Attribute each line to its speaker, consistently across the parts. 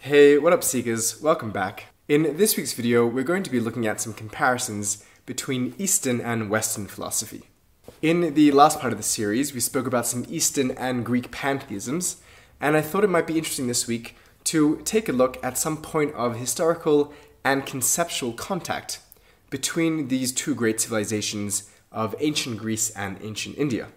Speaker 1: Hey, what up seekers? Welcome back. In this week's video, we're going to be looking at some comparisons between Eastern and Western philosophy. In the last part of the series, we spoke about some Eastern and Greek pantheisms, and I thought it might be interesting this week to take a look at some point of historical and conceptual contact between these two great civilizations of ancient Greece and ancient India.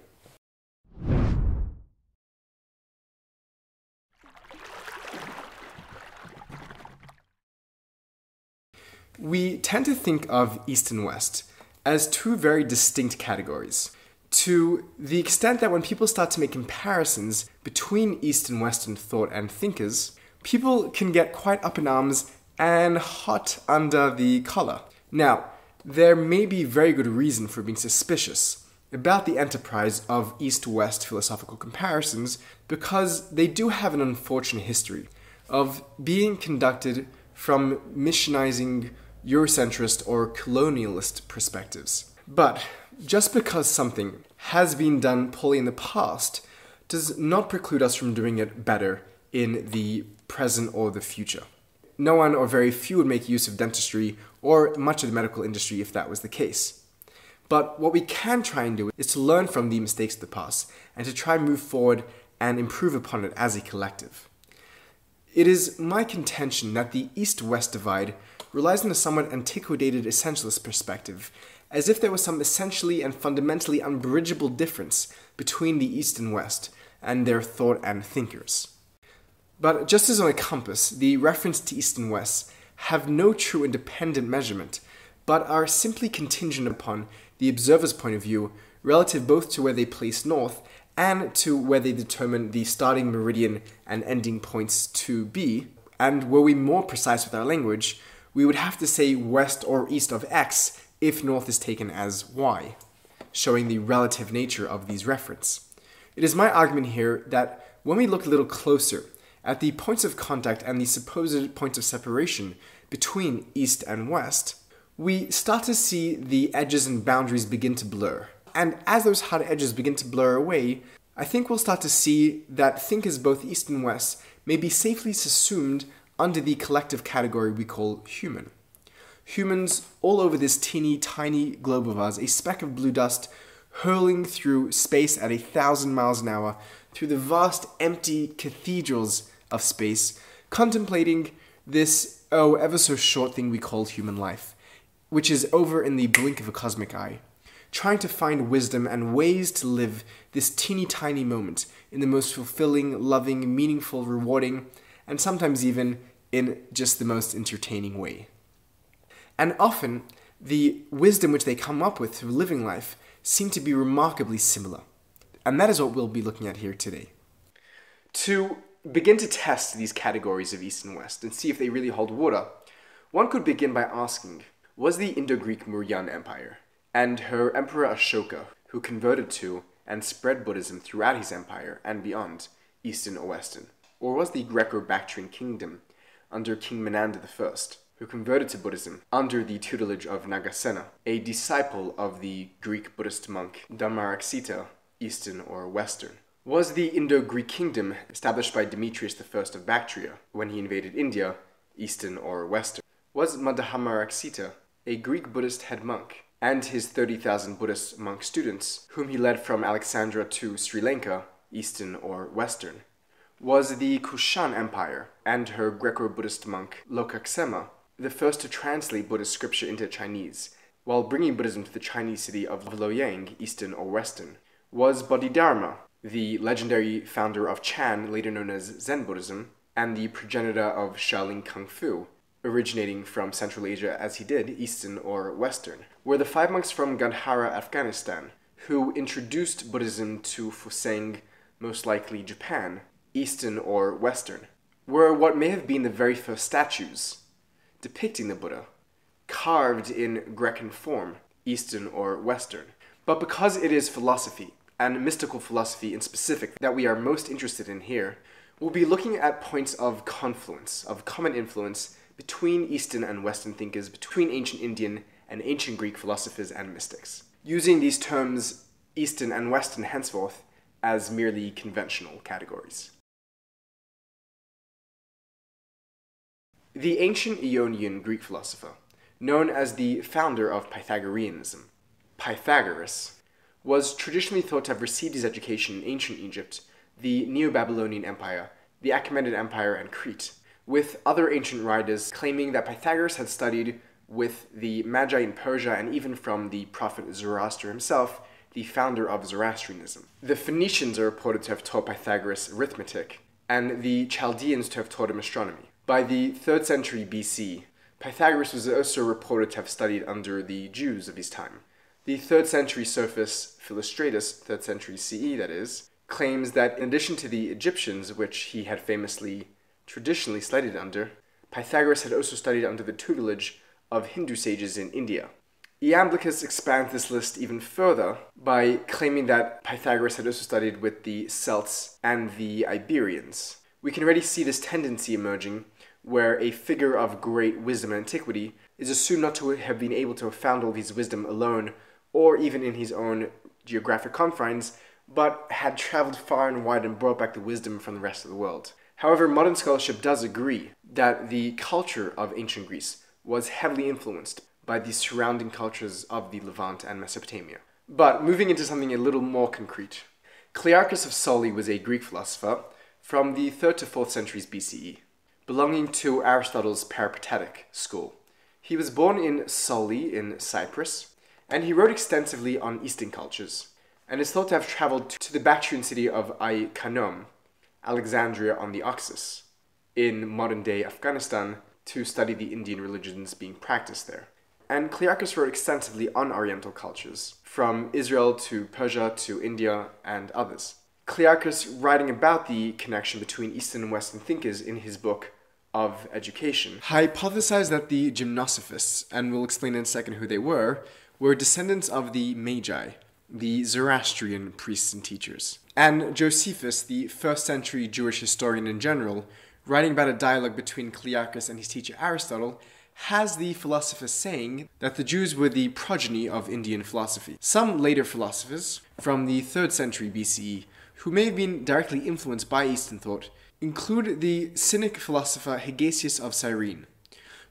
Speaker 1: We tend to think of East and West as two very distinct categories. To the extent that when people start to make comparisons between East and Western thought and thinkers, people can get quite up in arms and hot under the collar. Now, there may be very good reason for being suspicious about the enterprise of East West philosophical comparisons because they do have an unfortunate history of being conducted from missionizing Eurocentrist or colonialist perspectives. But just because something has been done poorly in the past does not preclude us from doing it better in the present or the future. No one or very few would make use of dentistry or much of the medical industry if that was the case. But what we can try and do is to learn from the mistakes of the past and to try and move forward and improve upon it as a collective. It is my contention that the East West divide relies on a somewhat antiquated essentialist perspective, as if there was some essentially and fundamentally unbridgeable difference between the East and West and their thought and thinkers. But just as on a compass, the reference to East and West have no true independent measurement, but are simply contingent upon the observer's point of view relative both to where they place north and to where they determine the starting meridian and ending points to be. And were we more precise with our language, we would have to say west or east of x if north is taken as y, showing the relative nature of these reference. It is my argument here that when we look a little closer at the points of contact and the supposed points of separation between east and west, we start to see the edges and boundaries begin to blur. And as those hard edges begin to blur away, I think we'll start to see that thinkers both east and west may be safely subsumed under the collective category we call human. Humans all over this teeny tiny globe of ours, a speck of blue dust hurling through space at a thousand miles an hour through the vast empty cathedrals of space, contemplating this, oh, ever so short thing we call human life, which is over in the blink of a cosmic eye, trying to find wisdom and ways to live this teeny tiny moment in the most fulfilling, loving, meaningful, rewarding, and sometimes even in just the most entertaining way. And often, the wisdom which they come up with through living life seem to be remarkably similar. And that is what we'll be looking at here today. To begin to test these categories of East and West and see if they really hold water, one could begin by asking Was the Indo Greek Mauryan Empire and her Emperor Ashoka, who converted to and spread Buddhism throughout his empire and beyond, Eastern or Western? Or was the Greco Bactrian kingdom under King Menander I, who converted to Buddhism under the tutelage of Nagasena, a disciple of the Greek Buddhist monk Dharmaraksita, Eastern or Western. Was the Indo-Greek kingdom established by Demetrius I of Bactria when he invaded India, Eastern or Western? Was Madhamaraksita a Greek Buddhist head monk and his 30,000 Buddhist monk students, whom he led from Alexandria to Sri Lanka, Eastern or Western? Was the Kushan Empire and her Greco-Buddhist monk Lokaksema, the first to translate Buddhist scripture into Chinese, while bringing Buddhism to the Chinese city of Luoyang, Eastern or Western, was Bodhidharma, the legendary founder of Chan, later known as Zen Buddhism, and the progenitor of Shaolin Kung Fu, originating from Central Asia as he did Eastern or Western, were the five monks from Gandhara, Afghanistan, who introduced Buddhism to Fusang, most likely Japan, Eastern or Western, were what may have been the very first statues depicting the Buddha, carved in Grecan form, Eastern or Western. But because it is philosophy, and mystical philosophy in specific, that we are most interested in here, we'll be looking at points of confluence, of common influence between Eastern and Western thinkers, between ancient Indian and ancient Greek philosophers and mystics, using these terms Eastern and Western henceforth as merely conventional categories. The ancient Ionian Greek philosopher, known as the founder of Pythagoreanism, Pythagoras, was traditionally thought to have received his education in ancient Egypt, the Neo Babylonian Empire, the Achaemenid Empire, and Crete, with other ancient writers claiming that Pythagoras had studied with the Magi in Persia and even from the prophet Zoroaster himself, the founder of Zoroastrianism. The Phoenicians are reported to have taught Pythagoras arithmetic, and the Chaldeans to have taught him astronomy. By the 3rd century BC, Pythagoras was also reported to have studied under the Jews of his time. The 3rd century sophist Philostratus, 3rd century CE that is, claims that in addition to the Egyptians, which he had famously traditionally studied under, Pythagoras had also studied under the tutelage of Hindu sages in India. Iamblichus expands this list even further by claiming that Pythagoras had also studied with the Celts and the Iberians. We can already see this tendency emerging where a figure of great wisdom in antiquity is assumed not to have been able to have found all his wisdom alone or even in his own geographic confines, but had traveled far and wide and brought back the wisdom from the rest of the world. However, modern scholarship does agree that the culture of ancient Greece was heavily influenced by the surrounding cultures of the Levant and Mesopotamia. But moving into something a little more concrete, Clearchus of Soli was a Greek philosopher from the 3rd to 4th centuries BCE, belonging to Aristotle's Peripatetic school. He was born in Soli in Cyprus, and he wrote extensively on Eastern cultures, and is thought to have traveled to the Bactrian city of Ai Alexandria on the Oxus, in modern day Afghanistan, to study the Indian religions being practiced there and Clearchus wrote extensively on Oriental cultures, from Israel to Persia to India and others. Clearchus, writing about the connection between Eastern and Western thinkers in his book of Education, hypothesized that the Gymnosophists, and we'll explain in a second who they were, were descendants of the Magi, the Zoroastrian priests and teachers. And Josephus, the first century Jewish historian in general, writing about a dialogue between Clearchus and his teacher Aristotle, has the philosopher saying that the Jews were the progeny of Indian philosophy. Some later philosophers, from the 3rd century BCE, who may have been directly influenced by Eastern thought, include the Cynic philosopher Hegesias of Cyrene,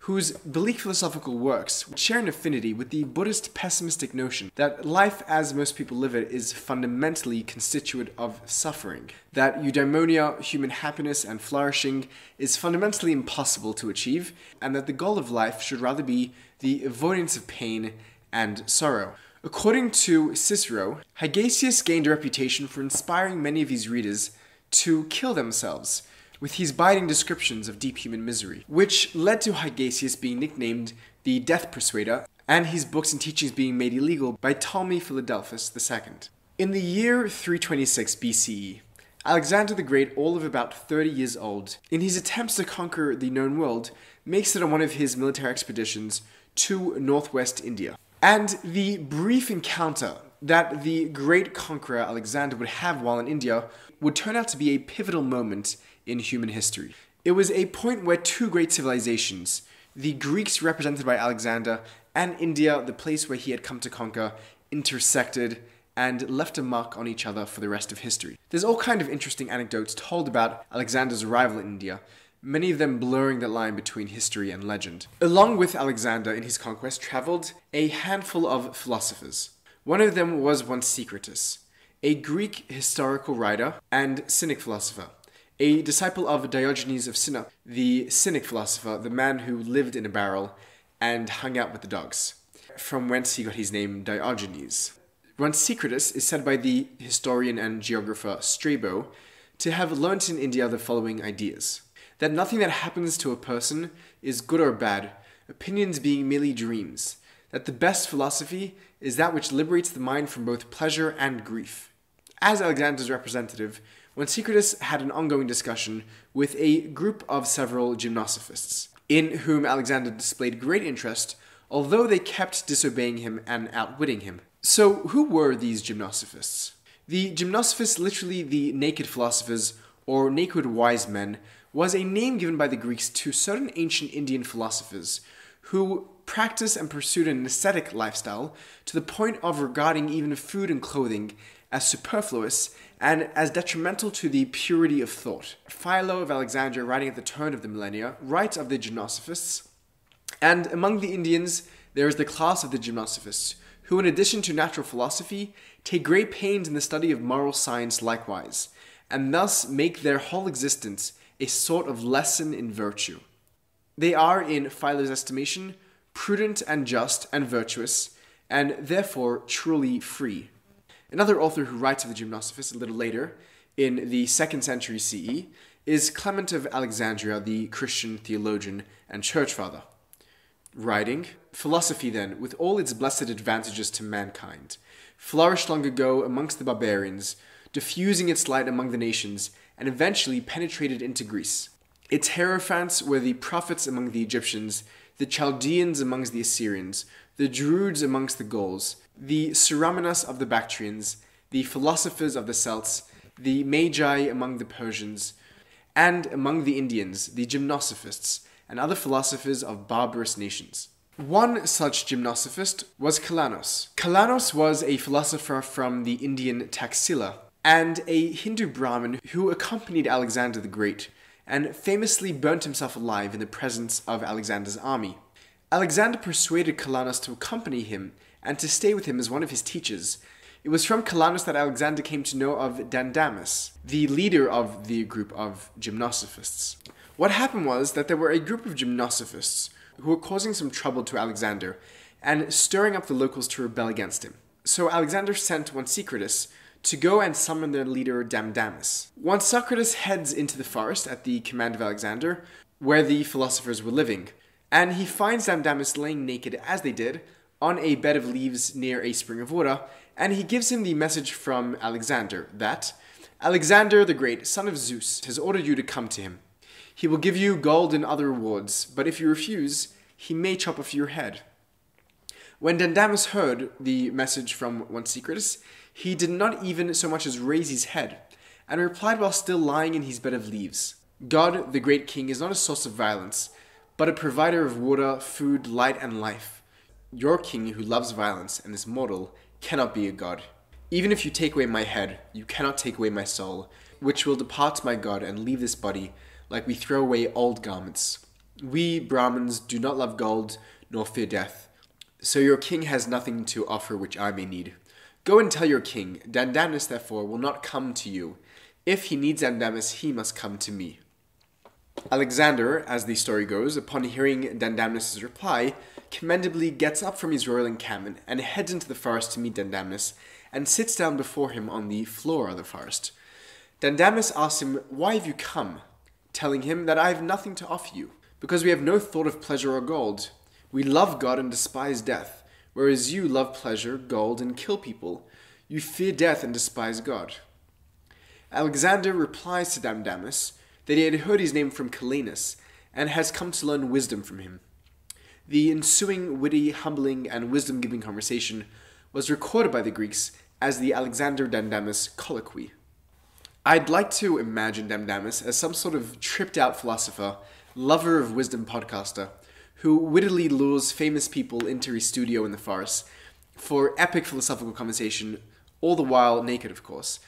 Speaker 1: whose bleak philosophical works share an affinity with the Buddhist pessimistic notion that life as most people live it is fundamentally constituent of suffering, that eudaimonia, human happiness and flourishing, is fundamentally impossible to achieve, and that the goal of life should rather be the avoidance of pain and sorrow. According to Cicero, Hegesias gained a reputation for inspiring many of his readers to kill themselves with his biting descriptions of deep human misery, which led to Hegesias being nicknamed the Death Persuader and his books and teachings being made illegal by Ptolemy Philadelphus II. In the year 326 BCE, Alexander the Great, all of about 30 years old, in his attempts to conquer the known world, makes it on one of his military expeditions to northwest India. And the brief encounter that the great conqueror Alexander would have while in India would turn out to be a pivotal moment in human history. It was a point where two great civilizations, the Greeks represented by Alexander, and India, the place where he had come to conquer, intersected and left a mark on each other for the rest of history. There's all kind of interesting anecdotes told about Alexander's arrival in India, many of them blurring the line between history and legend. Along with Alexander in his conquest traveled a handful of philosophers. One of them was Onesicritus, a Greek historical writer and Cynic philosopher a disciple of Diogenes of Sinope, the Cynic philosopher, the man who lived in a barrel and hung out with the dogs, from whence he got his name Diogenes. Secretus is said by the historian and geographer Strabo to have learnt in India the following ideas that nothing that happens to a person is good or bad, opinions being merely dreams, that the best philosophy is that which liberates the mind from both pleasure and grief. As Alexander's representative, when Secretus had an ongoing discussion with a group of several gymnosophists, in whom Alexander displayed great interest, although they kept disobeying him and outwitting him. So, who were these gymnosophists? The gymnosophists, literally the naked philosophers or naked wise men, was a name given by the Greeks to certain ancient Indian philosophers who practiced and pursued an ascetic lifestyle to the point of regarding even food and clothing as superfluous and as detrimental to the purity of thought. Philo of Alexandria, writing at the turn of the millennia, writes of the gymnosophists, and among the Indians there is the class of the gymnosophists, who, in addition to natural philosophy, take great pains in the study of moral science likewise, and thus make their whole existence a sort of lesson in virtue. They are, in Philo's estimation, prudent and just and virtuous, and therefore truly free. Another author who writes of the Gymnosophists a little later, in the second century CE, is Clement of Alexandria, the Christian theologian and church father. Writing, Philosophy, then, with all its blessed advantages to mankind, flourished long ago amongst the barbarians, diffusing its light among the nations, and eventually penetrated into Greece. Its hierophants were the prophets among the Egyptians, the Chaldeans amongst the Assyrians, the Druids amongst the Gauls, the Ceraminas of the Bactrians, the philosophers of the Celts, the Magi among the Persians, and among the Indians, the Gymnosophists, and other philosophers of barbarous nations. One such gymnosophist was Kalanos. Kalanos was a philosopher from the Indian Taxila and a Hindu Brahmin who accompanied Alexander the Great and famously burnt himself alive in the presence of Alexander's army. Alexander persuaded Kalanos to accompany him and to stay with him as one of his teachers. It was from Kalanos that Alexander came to know of Dandamis, the leader of the group of gymnosophists. What happened was that there were a group of gymnosophists who were causing some trouble to Alexander and stirring up the locals to rebel against him. So Alexander sent Onesicritus to go and summon their leader Dandamis. Once Socrates heads into the forest at the command of Alexander, where the philosophers were living, and he finds Dandamis laying naked as they did on a bed of leaves near a spring of water, and he gives him the message from Alexander that Alexander the Great, son of Zeus, has ordered you to come to him. He will give you gold and other rewards, but if you refuse, he may chop off your head. When Dandamis heard the message from Onesicritus, he did not even so much as raise his head, and replied while still lying in his bed of leaves God, the great king, is not a source of violence, but a provider of water, food, light, and life. Your king, who loves violence and is mortal, cannot be a god. Even if you take away my head, you cannot take away my soul, which will depart my God and leave this body like we throw away old garments. We, Brahmins, do not love gold nor fear death. So your king has nothing to offer which I may need. Go and tell your king, Dandamis therefore will not come to you. If he needs Dandamis, he must come to me. Alexander, as the story goes, upon hearing Dandamis' reply, commendably gets up from his royal encampment and heads into the forest to meet Dandamis and sits down before him on the floor of the forest. Dandamis asks him, Why have you come? telling him that I have nothing to offer you, because we have no thought of pleasure or gold. We love God and despise death, whereas you love pleasure, gold, and kill people. You fear death and despise God. Alexander replies to Dandamis that he had heard his name from Kalanos and has come to learn wisdom from him. The ensuing witty, humbling, and wisdom giving conversation was recorded by the Greeks as the Alexander Dandamis colloquy. I'd like to imagine Dandamis as some sort of tripped out philosopher, lover of wisdom podcaster, who wittily lures famous people into his studio in the forest for epic philosophical conversation, all the while naked, of course.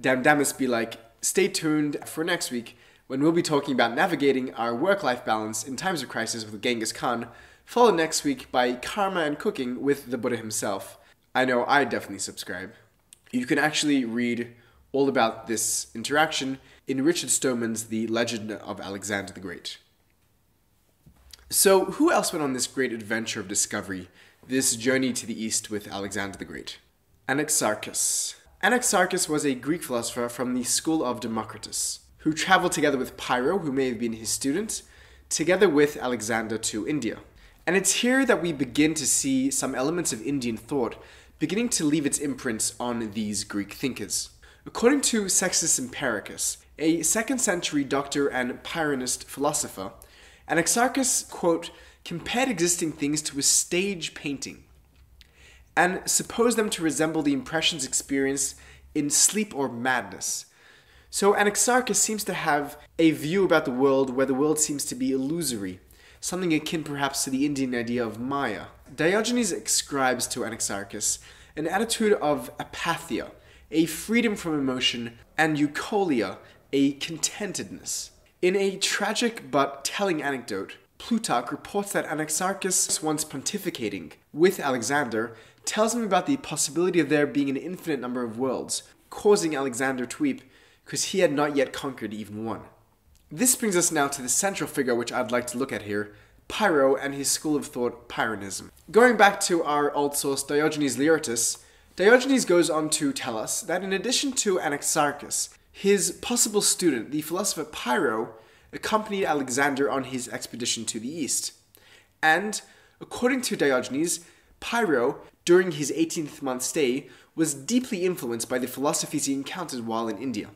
Speaker 1: Dandamis be like, stay tuned for next week when we'll be talking about navigating our work life balance in times of crisis with Genghis Khan, followed next week by Karma and Cooking with the Buddha himself. I know I definitely subscribe. You can actually read all about this interaction in Richard Stoneman's The Legend of Alexander the Great. So, who else went on this great adventure of discovery, this journey to the east with Alexander the Great? Anaxarchus. Anaxarchus was a Greek philosopher from the school of Democritus, who traveled together with Pyrrho, who may have been his student, together with Alexander to India. And it's here that we begin to see some elements of Indian thought beginning to leave its imprints on these Greek thinkers. According to Sextus Empiricus, a second century doctor and Pyrrhonist philosopher, Anaxarchus, quote, compared existing things to a stage painting and supposed them to resemble the impressions experienced in sleep or madness. So Anaxarchus seems to have a view about the world where the world seems to be illusory, something akin perhaps to the Indian idea of Maya. Diogenes ascribes to Anaxarchus an attitude of apatheia, a freedom from emotion, and eukolia, a contentedness. In a tragic but telling anecdote, Plutarch reports that Anaxarchus, once pontificating with Alexander, tells him about the possibility of there being an infinite number of worlds, causing Alexander to weep because he had not yet conquered even one. This brings us now to the central figure which I'd like to look at here Pyrrho and his school of thought, Pyrrhonism. Going back to our old source, Diogenes Laertius, Diogenes goes on to tell us that in addition to Anaxarchus, his possible student, the philosopher Pyrrho, accompanied Alexander on his expedition to the east. And, according to Diogenes, Pyrrho, during his 18th month stay, was deeply influenced by the philosophies he encountered while in India.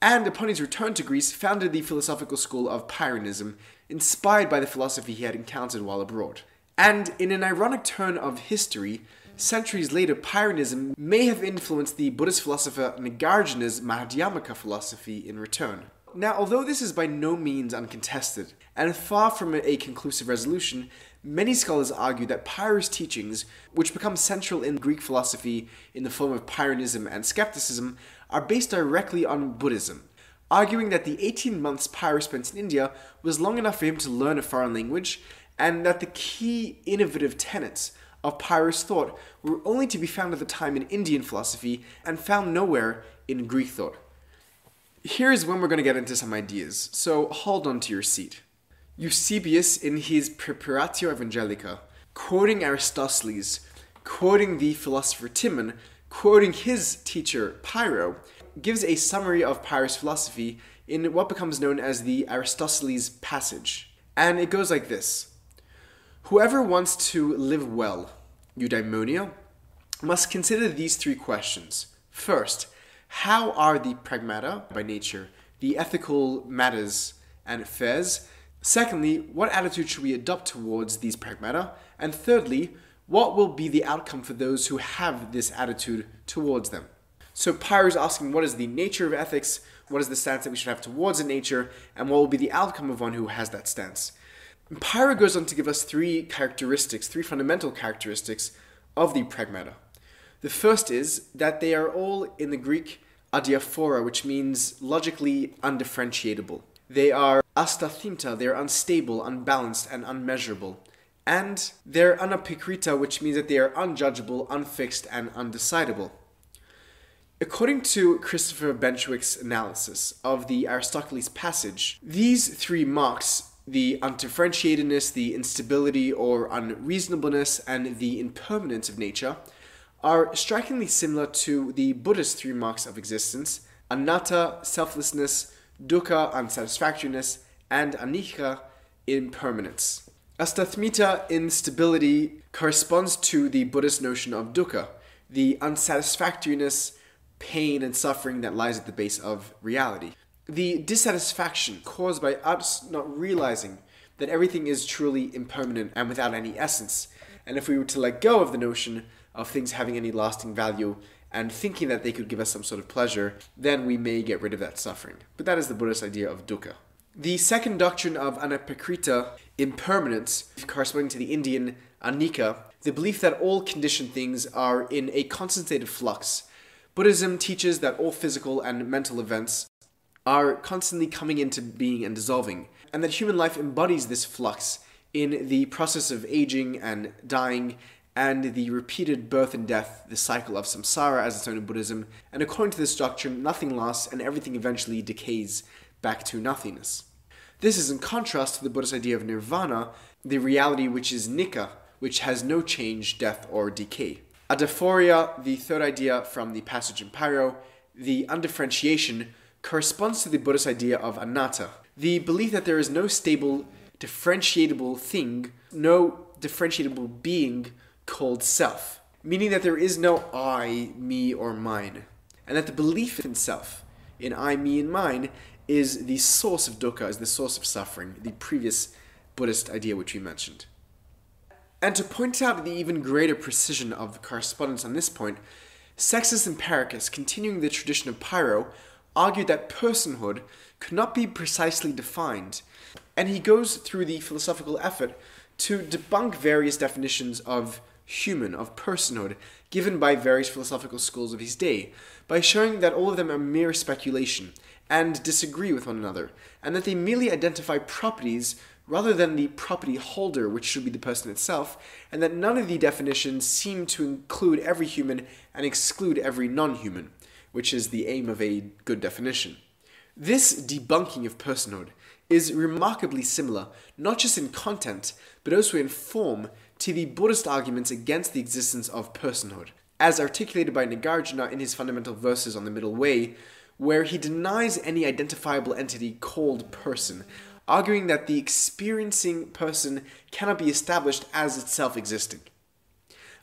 Speaker 1: And upon his return to Greece, founded the philosophical school of Pyrrhonism, inspired by the philosophy he had encountered while abroad. And in an ironic turn of history, centuries later, Pyrrhonism may have influenced the Buddhist philosopher Nagarjuna's Madhyamaka philosophy in return. Now, although this is by no means uncontested, and far from a conclusive resolution, many scholars argue that Pyrrho's teachings, which become central in Greek philosophy in the form of Pyrrhonism and skepticism, are based directly on Buddhism, arguing that the 18 months Pyrrho spent in India was long enough for him to learn a foreign language, and that the key innovative tenets of Pyrrho's thought were only to be found at the time in Indian philosophy and found nowhere in Greek thought. Here's when we're going to get into some ideas, so hold on to your seat. Eusebius, in his Praeparatio Evangelica, quoting Aristocles, quoting the philosopher Timon, quoting his teacher Pyrrho, gives a summary of Pyrrho's philosophy in what becomes known as the Aristocles passage. And it goes like this Whoever wants to live well, eudaimonia, must consider these three questions. First, how are the pragmata by nature, the ethical matters and affairs? Secondly, what attitude should we adopt towards these pragmata? And thirdly, what will be the outcome for those who have this attitude towards them? So Pyrrho is asking what is the nature of ethics, what is the stance that we should have towards a nature, and what will be the outcome of one who has that stance. And Pyrrho goes on to give us three characteristics, three fundamental characteristics of the pragmata. The first is that they are all in the Greek adiaphora, which means logically undifferentiable. They are astathmeta, they're unstable, unbalanced, and unmeasurable. And they're anepikrita, which means that they are unjudgeable, unfixed, and undecidable. According to Christopher Beckwith's analysis of the Aristocles passage, these three marks the undifferentiatedness, the instability or unreasonableness, and the impermanence of nature are strikingly similar to the Buddhist three marks of existence anatta, selflessness, dukkha, unsatisfactoriness, and anicca, impermanence. Astathmita, instability, corresponds to the Buddhist notion of dukkha, the unsatisfactoriness, pain, and suffering that lies at the base of reality. The dissatisfaction caused by us not realizing that everything is truly impermanent and without any essence. And if we were to let go of the notion of things having any lasting value and thinking that they could give us some sort of pleasure, then we may get rid of that suffering. But that is the Buddhist idea of dukkha. The second doctrine of anepikrita, impermanence, corresponding to the Indian anicca, the belief that all conditioned things are in a of flux. Buddhism teaches that all physical and mental events are constantly coming into being and dissolving, and that human life embodies this flux in the process of aging and dying and the repeated birth and death, the cycle of samsara as it's known in Buddhism. And according to this doctrine, nothing lasts and everything eventually decays back to nothingness. This is in contrast to the Buddhist idea of nirvana, the reality which is nikka, which has no change, death, or decay. Adiaphora, the third idea from the passage in Pyrrho, the undifferentiation, corresponds to the Buddhist idea of anatta, the belief that there is no stable, differentiable thing, no differentiable being called self, meaning that there is no I, me, or mine, and that the belief in self, in I, me, and mine, is the source of dukkha, is the source of suffering, the previous Buddhist idea which we mentioned. And to point out the even greater precision of the correspondence on this point, Sextus Empiricus, continuing the tradition of Pyrrho, argued that personhood could not be precisely defined, and he goes through the philosophical effort to debunk various definitions of human, of personhood, given by various philosophical schools of his day, by showing that all of them are mere speculation and disagree with one another, and that they merely identify properties rather than the property holder, which should be the person itself, and that none of the definitions seem to include every human and exclude every non human, which is the aim of a good definition. This debunking of personhood is remarkably similar, not just in content, but also in form, to the Buddhist arguments against the existence of personhood, as articulated by Nagarjuna in his fundamental verses on the Middle Way, where he denies any identifiable entity called person, arguing that the experiencing person cannot be established as itself existing.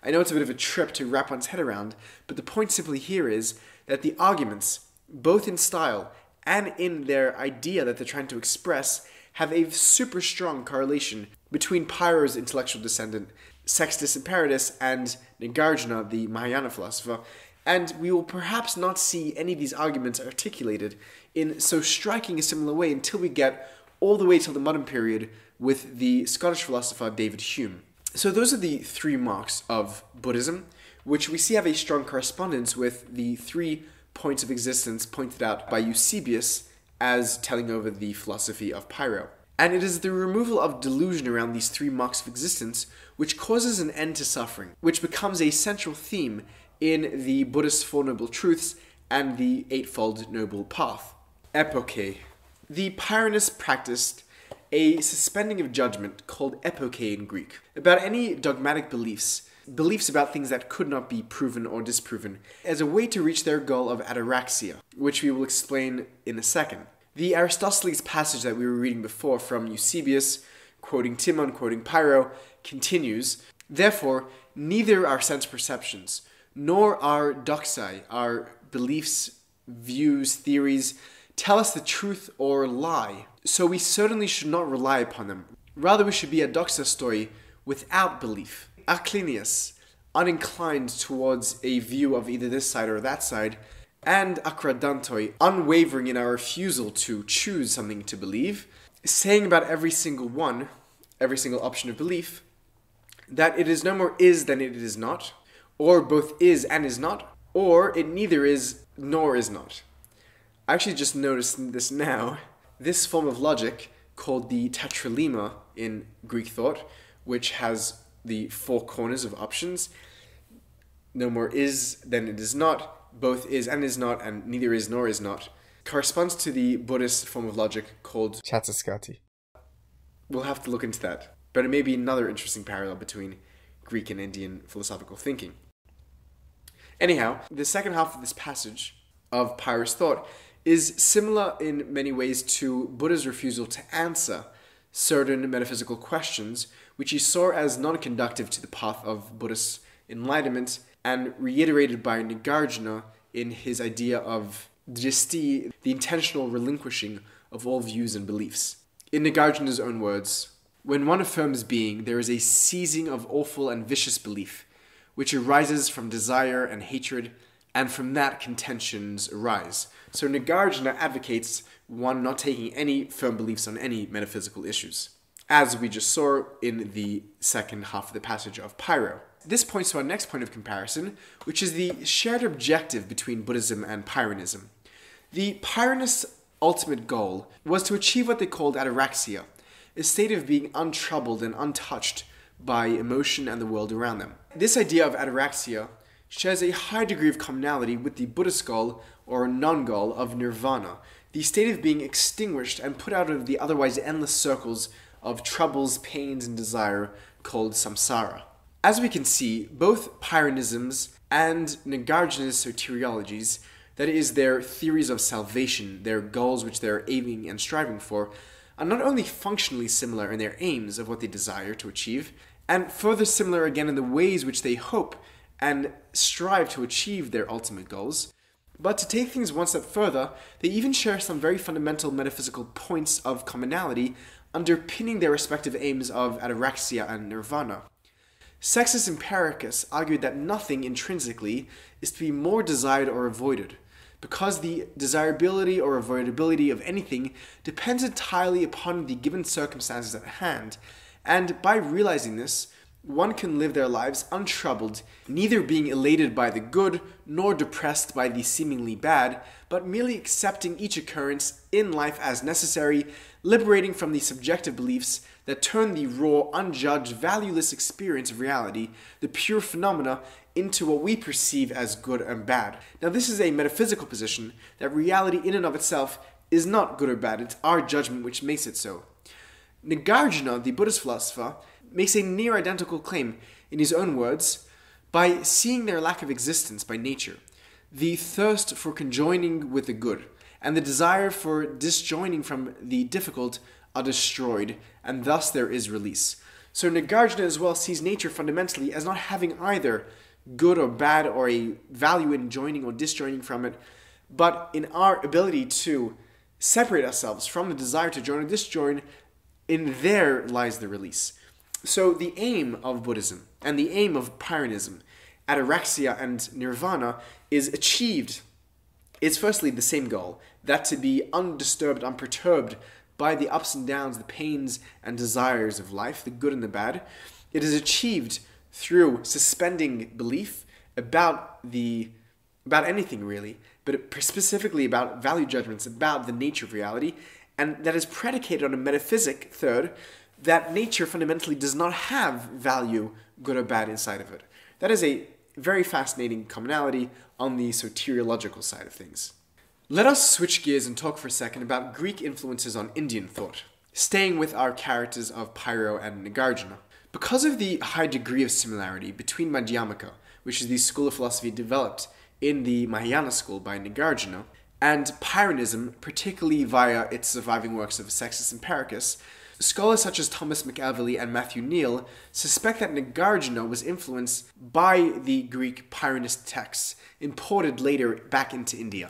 Speaker 1: I know it's a bit of a trip to wrap one's head around, but the point simply here is that the arguments, both in style and in their idea that they're trying to express, have a super strong correlation between Pyrrho's intellectual descendant, Sextus Empiricus, and Nagarjuna, the Mahayana philosopher, and we will perhaps not see any of these arguments articulated in so striking a similar way until we get all the way till the modern period with the Scottish philosopher David Hume. So those are the three marks of Buddhism, which we see have a strong correspondence with the three points of existence pointed out by Eusebius as telling over the philosophy of Pyrrho. And it is the removal of delusion around these three marks of existence which causes an end to suffering, which becomes a central theme in the Buddhist Four Noble Truths and the Eightfold Noble Path. Epoche. The Pyrrhonists practiced a suspending of judgment called epoche in Greek about any dogmatic beliefs, beliefs about things that could not be proven or disproven, as a way to reach their goal of ataraxia, which we will explain in a second. The Aristocles passage that we were reading before from Eusebius, quoting Timon, quoting Pyrrho, continues Therefore, neither our sense perceptions, nor our doxai, our beliefs, views, theories, tell us the truth or lie. So we certainly should not rely upon them. Rather, we should be adoxastoi without belief. aklineis, uninclined towards a view of either this side or that side, and akradantoi, unwavering in our refusal to choose something to believe, saying about every single one, every single option of belief, that it is no more is than it is not, or both is and is not, or it neither is nor is not. I actually just noticed this now. This form of logic, called the tetralemma in Greek thought, which has the four corners of options, no more is than it is not, both is and is not, and neither is nor is not, corresponds to the Buddhist form of logic called
Speaker 2: catuskoti.
Speaker 1: We'll have to look into that. But it may be another interesting parallel between Greek and Indian philosophical thinking. Anyhow, the second half of this passage of Pyrrho's thought is similar in many ways to Buddha's refusal to answer certain metaphysical questions, which he saw as non conductive to the path of Buddhist enlightenment, and reiterated by Nagarjuna in his idea of dristi, the intentional relinquishing of all views and beliefs. In Nagarjuna's own words, when one affirms being, there is a seizing of awful and vicious belief, which arises from desire and hatred and from that contentions arise. So Nagarjuna advocates one not taking any firm beliefs on any metaphysical issues, as we just saw in the second half of the passage of Pyrrho. This points to our next point of comparison, which is the shared objective between Buddhism and Pyrrhonism. The Pyrrhonists' ultimate goal was to achieve what they called ataraxia, a state of being untroubled and untouched by emotion and the world around them. This idea of ataraxia shares a high degree of commonality with the Buddhist goal or non goal of nirvana, the state of being extinguished and put out of the otherwise endless circles of troubles, pains, and desire called samsara. As we can see, both Pyrrhonisms and Nagarjuna's soteriologies, that is, their theories of salvation, their goals which they're aiming and striving for, are not only functionally similar in their aims of what they desire to achieve, and further similar again in the ways which they hope and strive to achieve their ultimate goals. But to take things one step further, they even share some very fundamental metaphysical points of commonality underpinning their respective aims of ataraxia and nirvana. Sextus Empiricus argued that nothing intrinsically is to be more desired or avoided, because the desirability or avoidability of anything depends entirely upon the given circumstances at hand, and by realizing this, one can live their lives untroubled, neither being elated by the good nor depressed by the seemingly bad, but merely accepting each occurrence in life as necessary, liberating from the subjective beliefs that turn the raw, unjudged, valueless experience of reality, the pure phenomena, into what we perceive as good and bad. Now, this is a metaphysical position that reality in and of itself is not good or bad, it's our judgment which makes it so. Nagarjuna, the Buddhist philosopher, makes a near identical claim in his own words by seeing their lack of existence by nature, the thirst for conjoining with the good, and the desire for disjoining from the difficult are destroyed, and thus there is release. So Nagarjuna as well sees nature fundamentally as not having either good or bad or a value in joining or disjoining from it, but in our ability to separate ourselves from the desire to join or disjoin, in there lies the release. So the aim of Buddhism and the aim of Pyrrhonism, ataraxia and nirvana, is achieved. It's firstly the same goal, that to be undisturbed, unperturbed by the ups and downs, the pains and desires of life, the good and the bad. It is achieved through suspending belief about the about anything really, but specifically about value judgments about the nature of reality, and that is predicated on a metaphysic third that nature fundamentally does not have value, good or bad, inside of it. That is a very fascinating commonality on the soteriological side of things. Let us switch gears and talk for a second about Greek influences on Indian thought, staying with our characters of Pyrrho and Nagarjuna. Because of the high degree of similarity between Madhyamaka, which is the school of philosophy developed in the Mahayana school by Nagarjuna, and Pyrrhonism, particularly via its surviving works of Sextus Empiricus, Scholars such as Thomas McEvilley and Matthew Neale suspect that Nagarjuna was influenced by the Greek Pyrrhonist texts imported later back into India.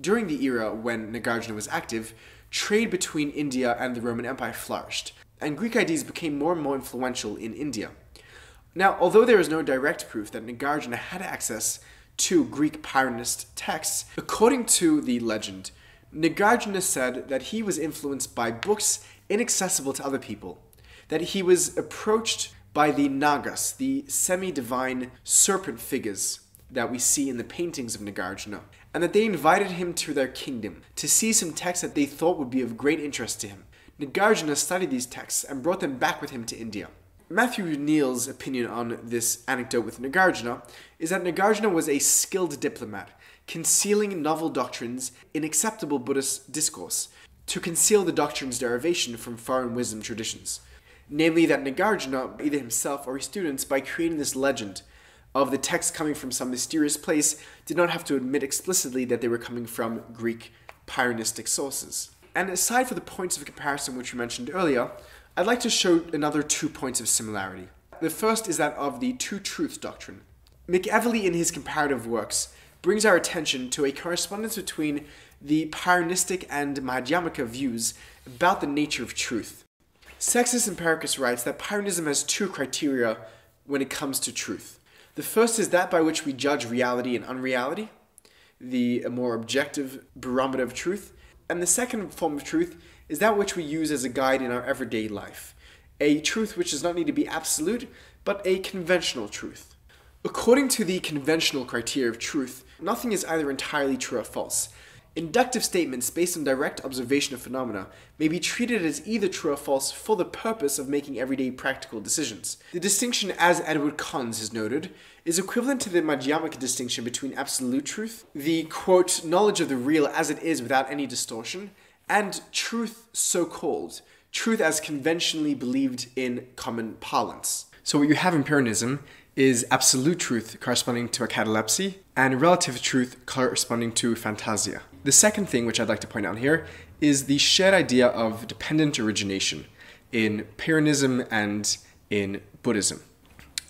Speaker 1: During the era when Nagarjuna was active, trade between India and the Roman Empire flourished, and Greek ideas became more and more influential in India. Now, although there is no direct proof that Nagarjuna had access to Greek Pyrrhonist texts, according to the legend, Nagarjuna said that he was influenced by books inaccessible to other people, that he was approached by the Nagas, the semi divine serpent figures that we see in the paintings of Nagarjuna, and that they invited him to their kingdom to see some texts that they thought would be of great interest to him. Nagarjuna studied these texts and brought them back with him to India. Matthew Neale's opinion on this anecdote with Nagarjuna is that Nagarjuna was a skilled diplomat, concealing novel doctrines in acceptable Buddhist discourse, to conceal the doctrine's derivation from foreign wisdom traditions. Namely, that Nagarjuna, either himself or his students, by creating this legend of the text coming from some mysterious place, did not have to admit explicitly that they were coming from Greek Pyrrhonistic sources. And aside from the points of comparison which we mentioned earlier, I'd like to show another two points of similarity. The first is that of the two truths doctrine. McEvilley, in his comparative works, brings our attention to a correspondence between the Pyrrhonistic and Madhyamaka views about the nature of truth. Sextus Empiricus writes that Pyrrhonism has two criteria when it comes to truth. The first is that by which we judge reality and unreality, the more objective barometer of truth. And the second form of truth is that which we use as a guide in our everyday life, a truth which does not need to be absolute, but a conventional truth. According to the conventional criteria of truth, nothing is either entirely true or false. Inductive statements based on direct observation of phenomena may be treated as either true or false for the purpose of making everyday practical decisions. The distinction, as Edward Conze has noted, is equivalent to the Madhyamaka distinction between absolute truth, the quote, knowledge of the real as it is without any distortion, and truth so called, truth as conventionally believed in common parlance. So, what you have in Pyrrhonism is absolute truth corresponding to a catalepsy, and relative truth corresponding to phantasia. The second thing, which I'd like to point out here, is the shared idea of dependent origination in Pyrrhonism and in Buddhism.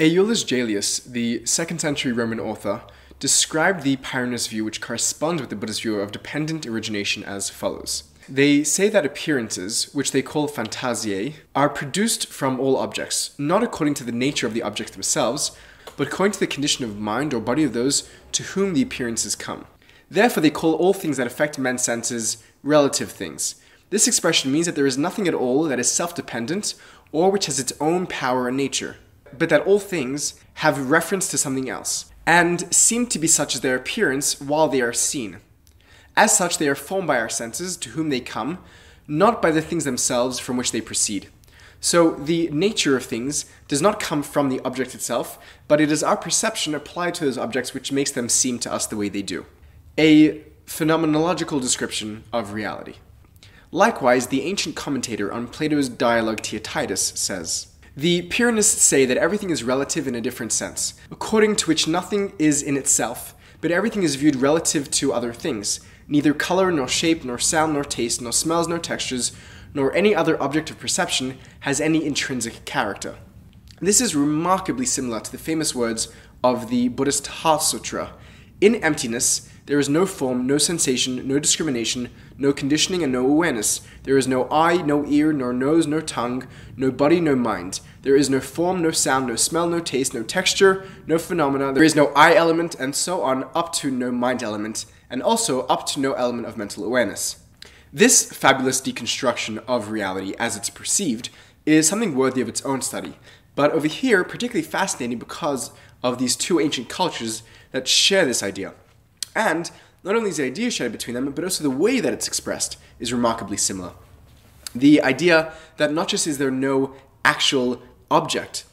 Speaker 1: Aulus Gellius, the second century Roman author, described the Pyrrhonist view, which corresponds with the Buddhist view of dependent origination, as follows. They say that appearances, which they call phantasiae, are produced from all objects, not according to the nature of the objects themselves, but according to the condition of mind or body of those to whom the appearances come. Therefore, they call all things that affect men's senses relative things. This expression means that there is nothing at all that is self dependent or which has its own power and nature. but that all things have reference to something else, and seem to be such as their appearance while they are seen. As such, they are formed by our senses, to whom they come, not by the things themselves from which they proceed. So the nature of things does not come from the object itself, but it is our perception applied to those objects which makes them seem to us the way they do. A phenomenological description of reality. Likewise, the ancient commentator on Plato's dialogue Theaetetus says, The Pyrrhonists say that everything is relative in a different sense, according to which nothing is in itself, but everything is viewed relative to other things. Neither color, nor shape, nor sound, nor taste, nor smells, nor textures, nor any other object of perception has any intrinsic character. This is remarkably similar to the famous words of the Buddhist Heart Sutra. In emptiness, there is no form, no sensation, no discrimination, no conditioning, and no awareness. There is no eye, no ear, nor nose, no tongue, no body, no mind. There is no form, no sound, no smell, no taste, no texture, no phenomena. There is no eye element, and so on, up to no mind element, and also up to no element of mental awareness. This fabulous deconstruction of reality as it's perceived is something worthy of its own study, but over here, particularly fascinating because of these two ancient cultures that share this idea. And not only is the idea shared between them, but also the way that it's expressed is remarkably similar. The idea that not just is there no actual object,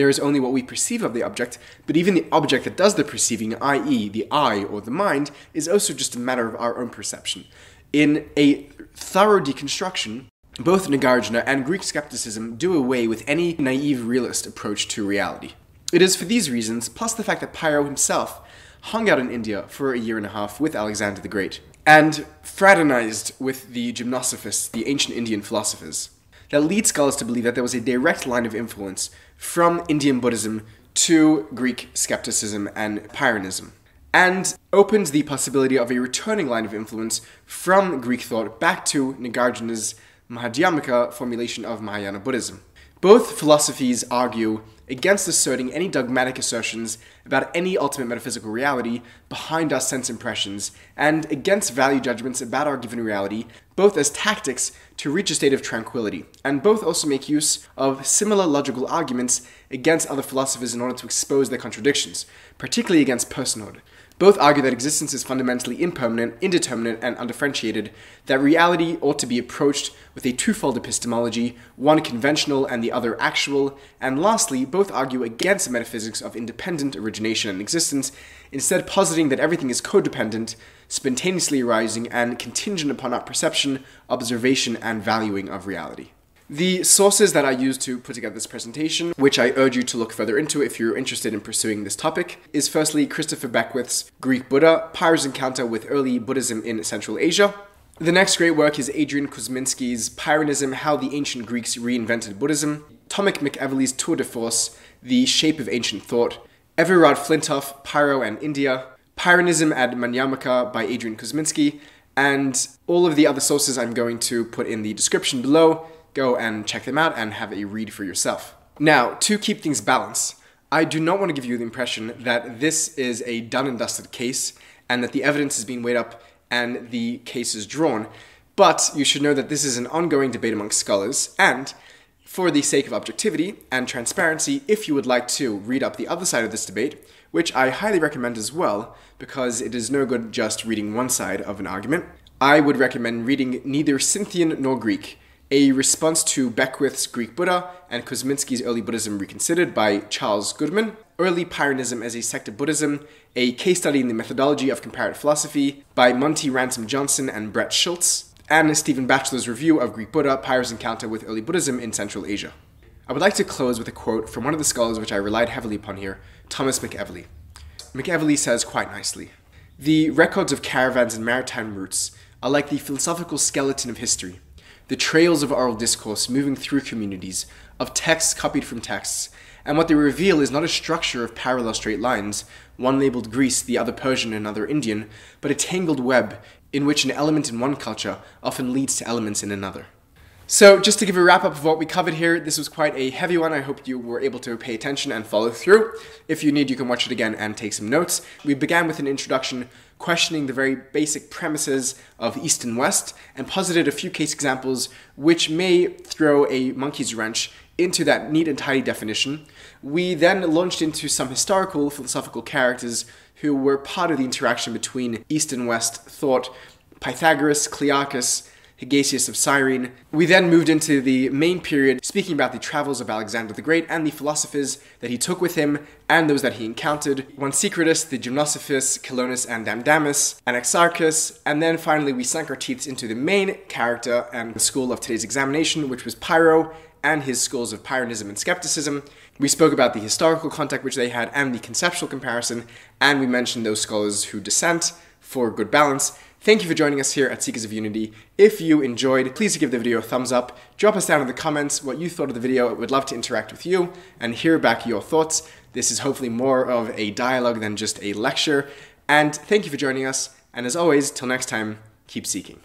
Speaker 1: there is only what we perceive of the object, but even the object that does the perceiving, i.e., the eye or the mind, is also just a matter of our own perception. In a thorough deconstruction, both Nagarjuna and Greek skepticism do away with any naive realist approach to reality. It is for these reasons, plus the fact that Pyrrho himself hung out in India for a year and a half with Alexander the Great, and fraternized with the Gymnosophists, the ancient Indian philosophers, that lead scholars to believe that there was a direct line of influence from Indian Buddhism to Greek skepticism and Pyrrhonism and opens the possibility of a returning line of influence from Greek thought back to Nagarjuna's Madhyamaka formulation of Mahayana Buddhism. Both philosophies argue against asserting any dogmatic assertions about any ultimate metaphysical reality behind our sense impressions, and against value judgments about our given reality, both as tactics to reach a state of tranquility, and both also make use of similar logical arguments against other philosophers in order to expose their contradictions, particularly against personhood. Both argue that existence is fundamentally impermanent, indeterminate, and undifferentiated, that reality ought to be approached with a twofold epistemology, one conventional and the other actual, and lastly, both argue against the metaphysics of independent origination and existence, instead positing that everything is codependent, spontaneously arising, and contingent upon our perception, observation, and valuing of reality. The sources that I used to put together this presentation, which I urge you to look further into if you're interested in pursuing this topic, is firstly Christopher Beckwith's Greek Buddha, Pyrrho's Encounter with Early Buddhism in Central Asia. The next great work is Adrian Kuzminski's Pyrrhonism, How the Ancient Greeks Reinvented Buddhism, Tomek McEvilley's Tour de Force, The Shape of Ancient Thought, Everard Flintoff, Pyrrho and India, Pyrrhonism at Madhyamaka by Adrian Kuzminski, and all of the other sources I'm going to put in the description below go and check them out and have a read for yourself. Now, to keep things balanced, I do not want to give you the impression that this is a done and dusted case and that the evidence is being weighed up and the case is drawn, but you should know that this is an ongoing debate among scholars and for the sake of objectivity and transparency, if you would like to read up the other side of this debate, which I highly recommend as well, because it is no good just reading one side of an argument, I would recommend reading neither Scythian nor Greek, a response to Beckwith's Greek Buddha and Kuzminski's Early Buddhism Reconsidered by Charles Goodman, Early Pyrrhonism as a Sect of Buddhism, a case study in the methodology of comparative philosophy by Monte Ransome Johnson and Brett Shults, and Stephen Batchelor's review of Greek Buddha, Pyrrho's Encounter with Early Buddhism in Central Asia. I would like to close with a quote from one of the scholars which I relied heavily upon here, Thomas McEvilley. McEvilley says quite nicely The records of caravans and maritime routes are like the philosophical skeleton of history the trails of oral discourse moving through communities, of texts copied from texts, and what they reveal is not a structure of parallel straight lines, one labeled Greece, the other Persian, another Indian, but a tangled web in which an element in one culture often leads to elements in another. So, just to give a wrap up of what we covered here, this was quite a heavy one. I hope you were able to pay attention and follow through. If you need, you can watch it again and take some notes. We began with an introduction questioning the very basic premises of East and West and posited a few case examples which may throw a monkey's wrench into that neat and tidy definition, we then launched into some historical philosophical characters who were part of the interaction between East and West thought Pythagoras, Clearchus, Hegesias of Cyrene. We then moved into the main period, speaking about the travels of Alexander the Great and the philosophers that he took with him and those that he encountered. Onesicritus, the Gymnosophist, Kalanos and Dandamis, Anaxarchus, and then finally we sank our teeth into the main character and the school of today's examination, which was Pyrrho and his schools of Pyrrhonism and skepticism. We spoke about the historical contact which they had and the conceptual comparison, and we mentioned those scholars who dissent for good balance. Thank you for joining us here at Seekers of Unity. If you enjoyed, please give the video a thumbs up. Drop us down in the comments what you thought of the video. We'd love to interact with you and hear back your thoughts. This is hopefully more of a dialogue than just a lecture. And thank you for joining us. And as always, till next time, keep seeking.